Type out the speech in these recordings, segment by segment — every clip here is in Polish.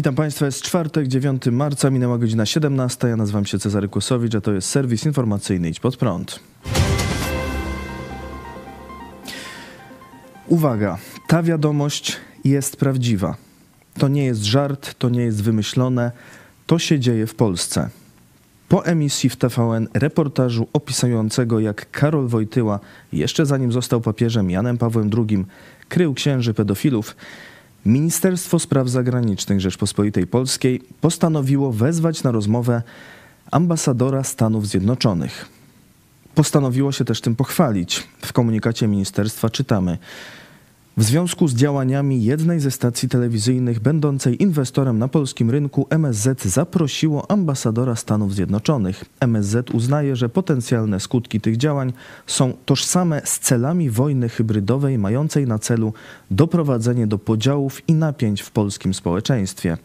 Witam Państwa, jest czwartek, 9 marca, minęła godzina 17. Ja nazywam się Cezary Kłosowicz, a to jest serwis informacyjny Idź Pod Prąd. Uwaga, ta wiadomość jest prawdziwa. To nie jest żart, to nie jest wymyślone, to się dzieje w Polsce. Po emisji w TVN reportażu opisującego, jak Karol Wojtyła, jeszcze zanim został papieżem Janem Pawłem II, krył księży pedofilów, Ministerstwo Spraw Zagranicznych Rzeczpospolitej Polskiej postanowiło wezwać na rozmowę ambasadora Stanów Zjednoczonych. Postanowiło się też tym pochwalić. W komunikacie ministerstwa czytamy: w związku z działaniami jednej ze stacji telewizyjnych będącej inwestorem na polskim rynku, MSZ zaprosiło ambasadora Stanów Zjednoczonych. MSZ uznaje, że potencjalne skutki tych działań są tożsame z celami wojny hybrydowej mającej na celu doprowadzenie do podziałów i napięć w polskim społeczeństwie.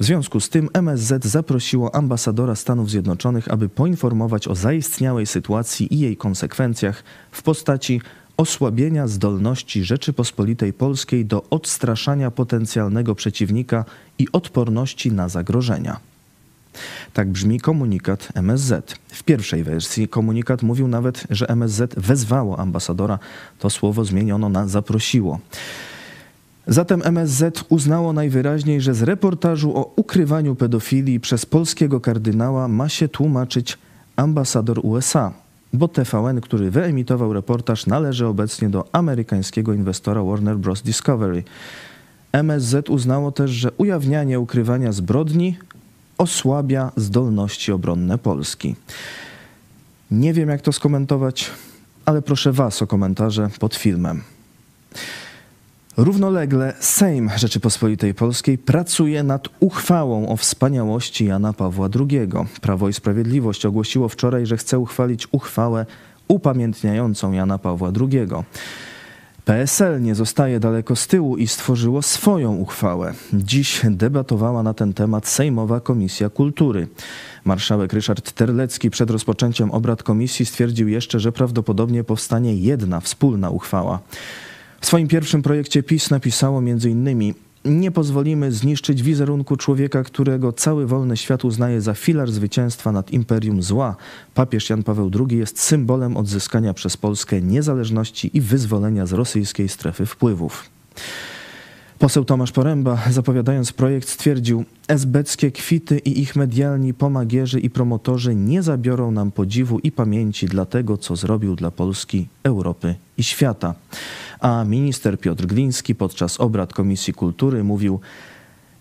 W związku z tym MSZ zaprosiło ambasadora Stanów Zjednoczonych, aby poinformować o zaistniałej sytuacji i jej konsekwencjach w postaci osłabienia zdolności Rzeczypospolitej Polskiej do odstraszania potencjalnego przeciwnika i odporności na zagrożenia. Tak brzmi komunikat MSZ. W pierwszej wersji komunikat mówił nawet, że MSZ wezwało ambasadora. To słowo zmieniono na zaprosiło. Zatem MSZ uznało najwyraźniej, że z reportażu o ukrywaniu pedofilii przez polskiego kardynała ma się tłumaczyć ambasador USA, bo TVN, który wyemitował reportaż, należy obecnie do amerykańskiego inwestora Warner Bros. Discovery. MSZ uznało też, że ujawnianie ukrywania zbrodni osłabia zdolności obronne Polski. Nie wiem, jak to skomentować, ale proszę Was o komentarze pod filmem. Równolegle Sejm Rzeczypospolitej Polskiej pracuje nad uchwałą o wspaniałości Jana Pawła II. Prawo i Sprawiedliwość ogłosiło wczoraj, że chce uchwalić uchwałę upamiętniającą Jana Pawła II. PSL nie zostaje daleko z tyłu i stworzyło swoją uchwałę. Dziś debatowała na ten temat Sejmowa Komisja Kultury. Marszałek Ryszard Terlecki przed rozpoczęciem obrad komisji stwierdził jeszcze, że prawdopodobnie powstanie jedna wspólna uchwała. W swoim pierwszym projekcie PiS napisało m.in. Nie pozwolimy zniszczyć wizerunku człowieka, którego cały wolny świat uznaje za filar zwycięstwa nad imperium zła. Papież Jan Paweł II jest symbolem odzyskania przez Polskę niezależności i wyzwolenia z rosyjskiej strefy wpływów. Poseł Tomasz Poręba, zapowiadając projekt, stwierdził: Esbeckie kwity i ich medialni pomagierzy i promotorzy nie zabiorą nam podziwu i pamięci dla tego, co zrobił dla Polski, Europy i świata. A minister Piotr Gliński podczas obrad Komisji Kultury mówił: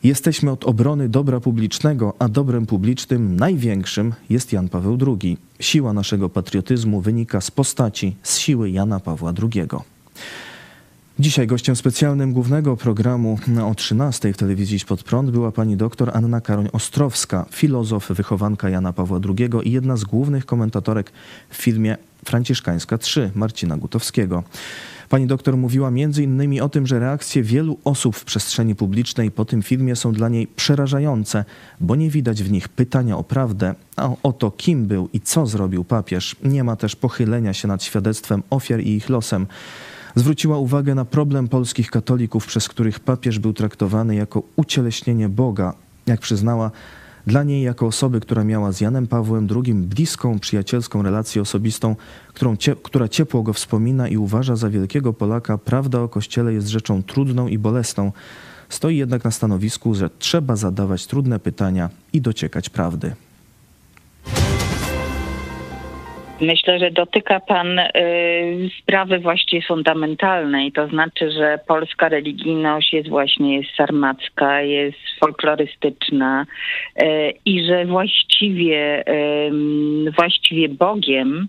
Jesteśmy od obrony dobra publicznego, a dobrem publicznym największym jest Jan Paweł II. Siła naszego patriotyzmu wynika z postaci, z siły Jana Pawła II. Dzisiaj gościem specjalnym głównego programu o 13 w telewizji Pod Prąd była pani doktor Anna Karoń-Ostrowska, filozof, wychowanka Jana Pawła II i jedna z głównych komentatorek w filmie Franciszkańska 3 Marcina Gutowskiego. Pani doktor mówiła innymi o tym, że reakcje wielu osób w przestrzeni publicznej po tym filmie są dla niej przerażające, bo nie widać w nich pytania o prawdę, a o to, kim był i co zrobił papież. Nie ma też pochylenia się nad świadectwem ofiar i ich losem. Zwróciła uwagę na problem polskich katolików, przez których papież był traktowany jako ucieleśnienie Boga. Jak przyznała, dla niej, jako osoby, która miała z Janem Pawłem II bliską, przyjacielską relację osobistą, cie, która ciepło go wspomina i uważa za wielkiego Polaka, prawda o Kościele jest rzeczą trudną i bolesną. Stoi jednak na stanowisku, że trzeba zadawać trudne pytania i dociekać prawdy. Myślę, że dotyka Pan y, sprawy właściwie fundamentalnej, to znaczy, że polska religijność jest właśnie jest sarmacka, jest folklorystyczna y, i że właściwie, y, właściwie Bogiem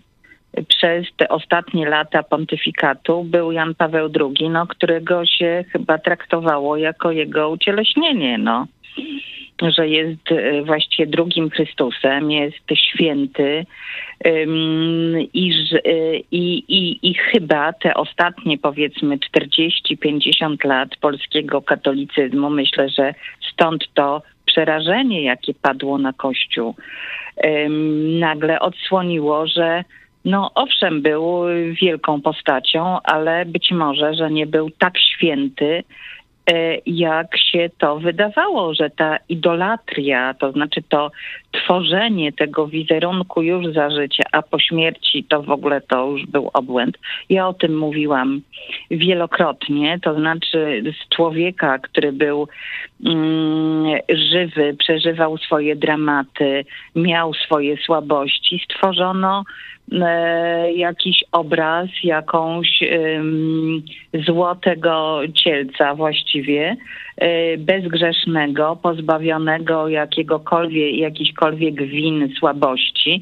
przez te ostatnie lata pontyfikatu był Jan Paweł II, no, którego się chyba traktowało jako jego ucieleśnienie. No że jest e, właściwie drugim Chrystusem, jest święty i, e, i, i, i chyba te ostatnie powiedzmy 40-50 lat polskiego katolicyzmu, myślę, że stąd to przerażenie, jakie padło na Kościół, nagle odsłoniło, że no owszem, był wielką postacią, ale być może, że nie był tak święty, jak się to wydawało, że ta idolatria, to znaczy to tworzenie tego wizerunku już za życia, a po śmierci to w ogóle to już był obłęd. Ja o tym mówiłam wielokrotnie, to znaczy z człowieka, który był mm, żywy, przeżywał swoje dramaty, miał swoje słabości, stworzono E, jakiś obraz, jakąś złotego cielca właściwie, e, bezgrzesznego, pozbawionego jakiegokolwiek, jakichkolwiek win, słabości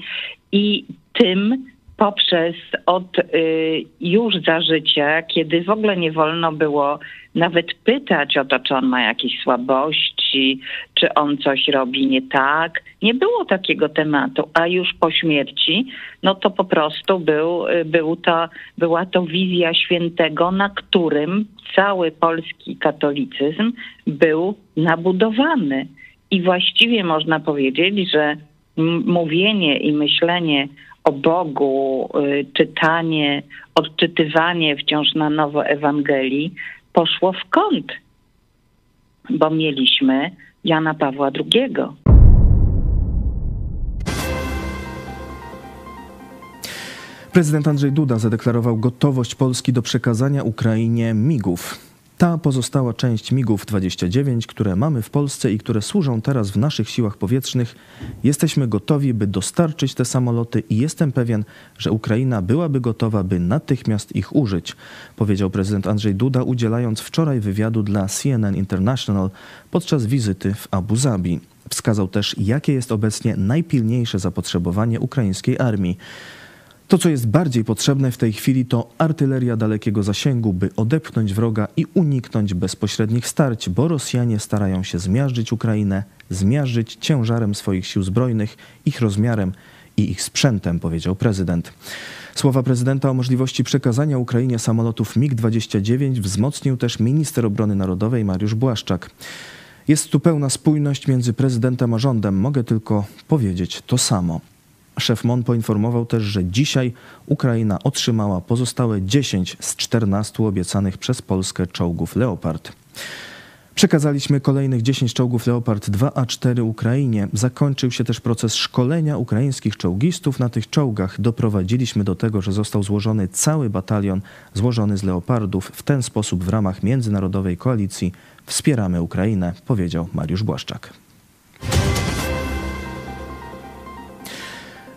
i tym poprzez od y, już za życia, kiedy w ogóle nie wolno było nawet pytać o to, czy on ma jakieś słabości, czy on coś robi nie tak. Nie było takiego tematu, a już po śmierci, no to po prostu był, y, był to, była to wizja świętego, na którym cały polski katolicyzm był nabudowany. I właściwie można powiedzieć, że mówienie i myślenie o Bogu, y, czytanie, odczytywanie wciąż na nowo Ewangelii poszło w kąt, bo mieliśmy Jana Pawła II. Prezydent Andrzej Duda zadeklarował gotowość Polski do przekazania Ukrainie migów. Ta pozostała część MIGów 29, które mamy w Polsce i które służą teraz w naszych siłach powietrznych, jesteśmy gotowi, by dostarczyć te samoloty i jestem pewien, że Ukraina byłaby gotowa, by natychmiast ich użyć, powiedział prezydent Andrzej Duda, udzielając wczoraj wywiadu dla CNN International podczas wizyty w Abu Zabi. Wskazał też, jakie jest obecnie najpilniejsze zapotrzebowanie ukraińskiej armii. To, co jest bardziej potrzebne w tej chwili, to artyleria dalekiego zasięgu, by odepchnąć wroga i uniknąć bezpośrednich starć, bo Rosjanie starają się zmiażdżyć Ukrainę, zmiażdżyć ciężarem swoich sił zbrojnych, ich rozmiarem i ich sprzętem, powiedział prezydent. Słowa prezydenta o możliwości przekazania Ukrainie samolotów MiG-29 wzmocnił też minister obrony narodowej Mariusz Błaszczak. Jest tu pełna spójność między prezydentem a rządem. Mogę tylko powiedzieć to samo. Szef MON poinformował też, że dzisiaj Ukraina otrzymała pozostałe 10 z 14 obiecanych przez Polskę czołgów Leopard. Przekazaliśmy kolejnych 10 czołgów Leopard 2 a 4 Ukrainie. Zakończył się też proces szkolenia ukraińskich czołgistów na tych czołgach. Doprowadziliśmy do tego, że został złożony cały batalion złożony z Leopardów. W ten sposób w ramach międzynarodowej koalicji wspieramy Ukrainę, powiedział Mariusz Błaszczak.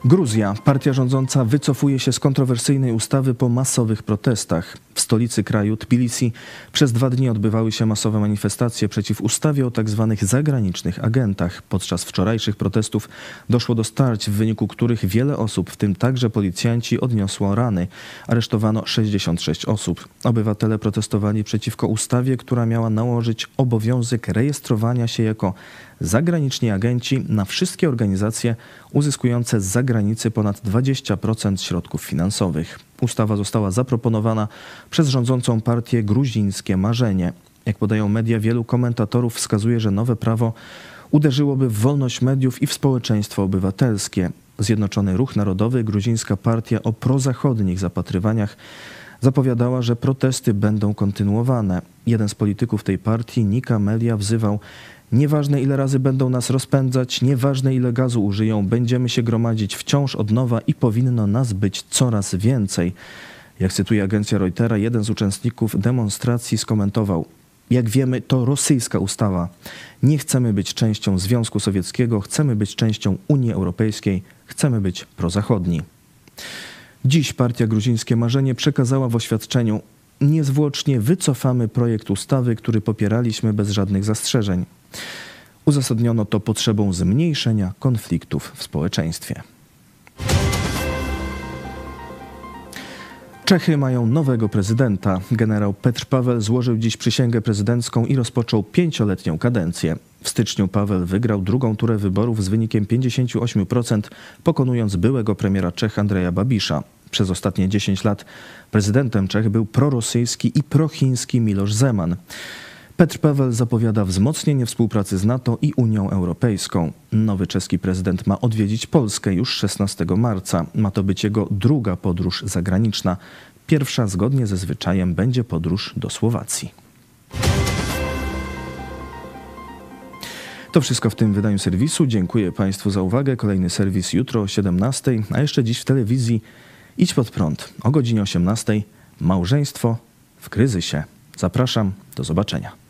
Gruzja. Partia rządząca wycofuje się z kontrowersyjnej ustawy po masowych protestach. W stolicy kraju, Tbilisi, przez dwa dni odbywały się masowe manifestacje przeciw ustawie o tzw. Tak zagranicznych agentach. Podczas wczorajszych protestów doszło do starć, w wyniku których wiele osób, w tym także policjanci, odniosło rany. Aresztowano 66 osób. Obywatele protestowali przeciwko ustawie, która miała nałożyć obowiązek rejestrowania się jako zagraniczni agenci na wszystkie organizacje uzyskujące z zagranicy ponad 20% środków finansowych. Ustawa została zaproponowana przez rządzącą partię Gruzińskie Marzenie. Jak podają media, wielu komentatorów wskazuje, że nowe prawo uderzyłoby w wolność mediów i w społeczeństwo obywatelskie. Zjednoczony Ruch Narodowy, gruzińska partia o prozachodnich zapatrywaniach, zapowiadała, że protesty będą kontynuowane. Jeden z polityków tej partii, Nika Melia, wzywał Nieważne ile razy będą nas rozpędzać, nieważne ile gazu użyją, będziemy się gromadzić wciąż od nowa i powinno nas być coraz więcej. Jak cytuje agencja Reutera, jeden z uczestników demonstracji skomentował: Jak wiemy, to rosyjska ustawa. Nie chcemy być częścią Związku Sowieckiego, chcemy być częścią Unii Europejskiej, chcemy być prozachodni. Dziś partia Gruzińskie Marzenie przekazała w oświadczeniu: Niezwłocznie wycofamy projekt ustawy, który popieraliśmy bez żadnych zastrzeżeń. Uzasadniono to potrzebą zmniejszenia konfliktów w społeczeństwie. Czechy mają nowego prezydenta. Generał Petr Paweł złożył dziś przysięgę prezydencką i rozpoczął pięcioletnią kadencję. W styczniu Paweł wygrał drugą turę wyborów z wynikiem 58%, pokonując byłego premiera Czech Andrzeja Babisza. Przez ostatnie 10 lat prezydentem Czech był prorosyjski i prochiński Miloš Zeman. Petr Paweł zapowiada wzmocnienie współpracy z NATO i Unią Europejską. Nowy czeski prezydent ma odwiedzić Polskę już 16 marca. Ma to być jego druga podróż zagraniczna. Pierwsza zgodnie ze zwyczajem będzie podróż do Słowacji. To wszystko w tym wydaniu serwisu. Dziękuję Państwu za uwagę. Kolejny serwis jutro o 17, a jeszcze dziś w telewizji Idź pod prąd o godzinie 18. Małżeństwo w kryzysie. Zapraszam, do zobaczenia.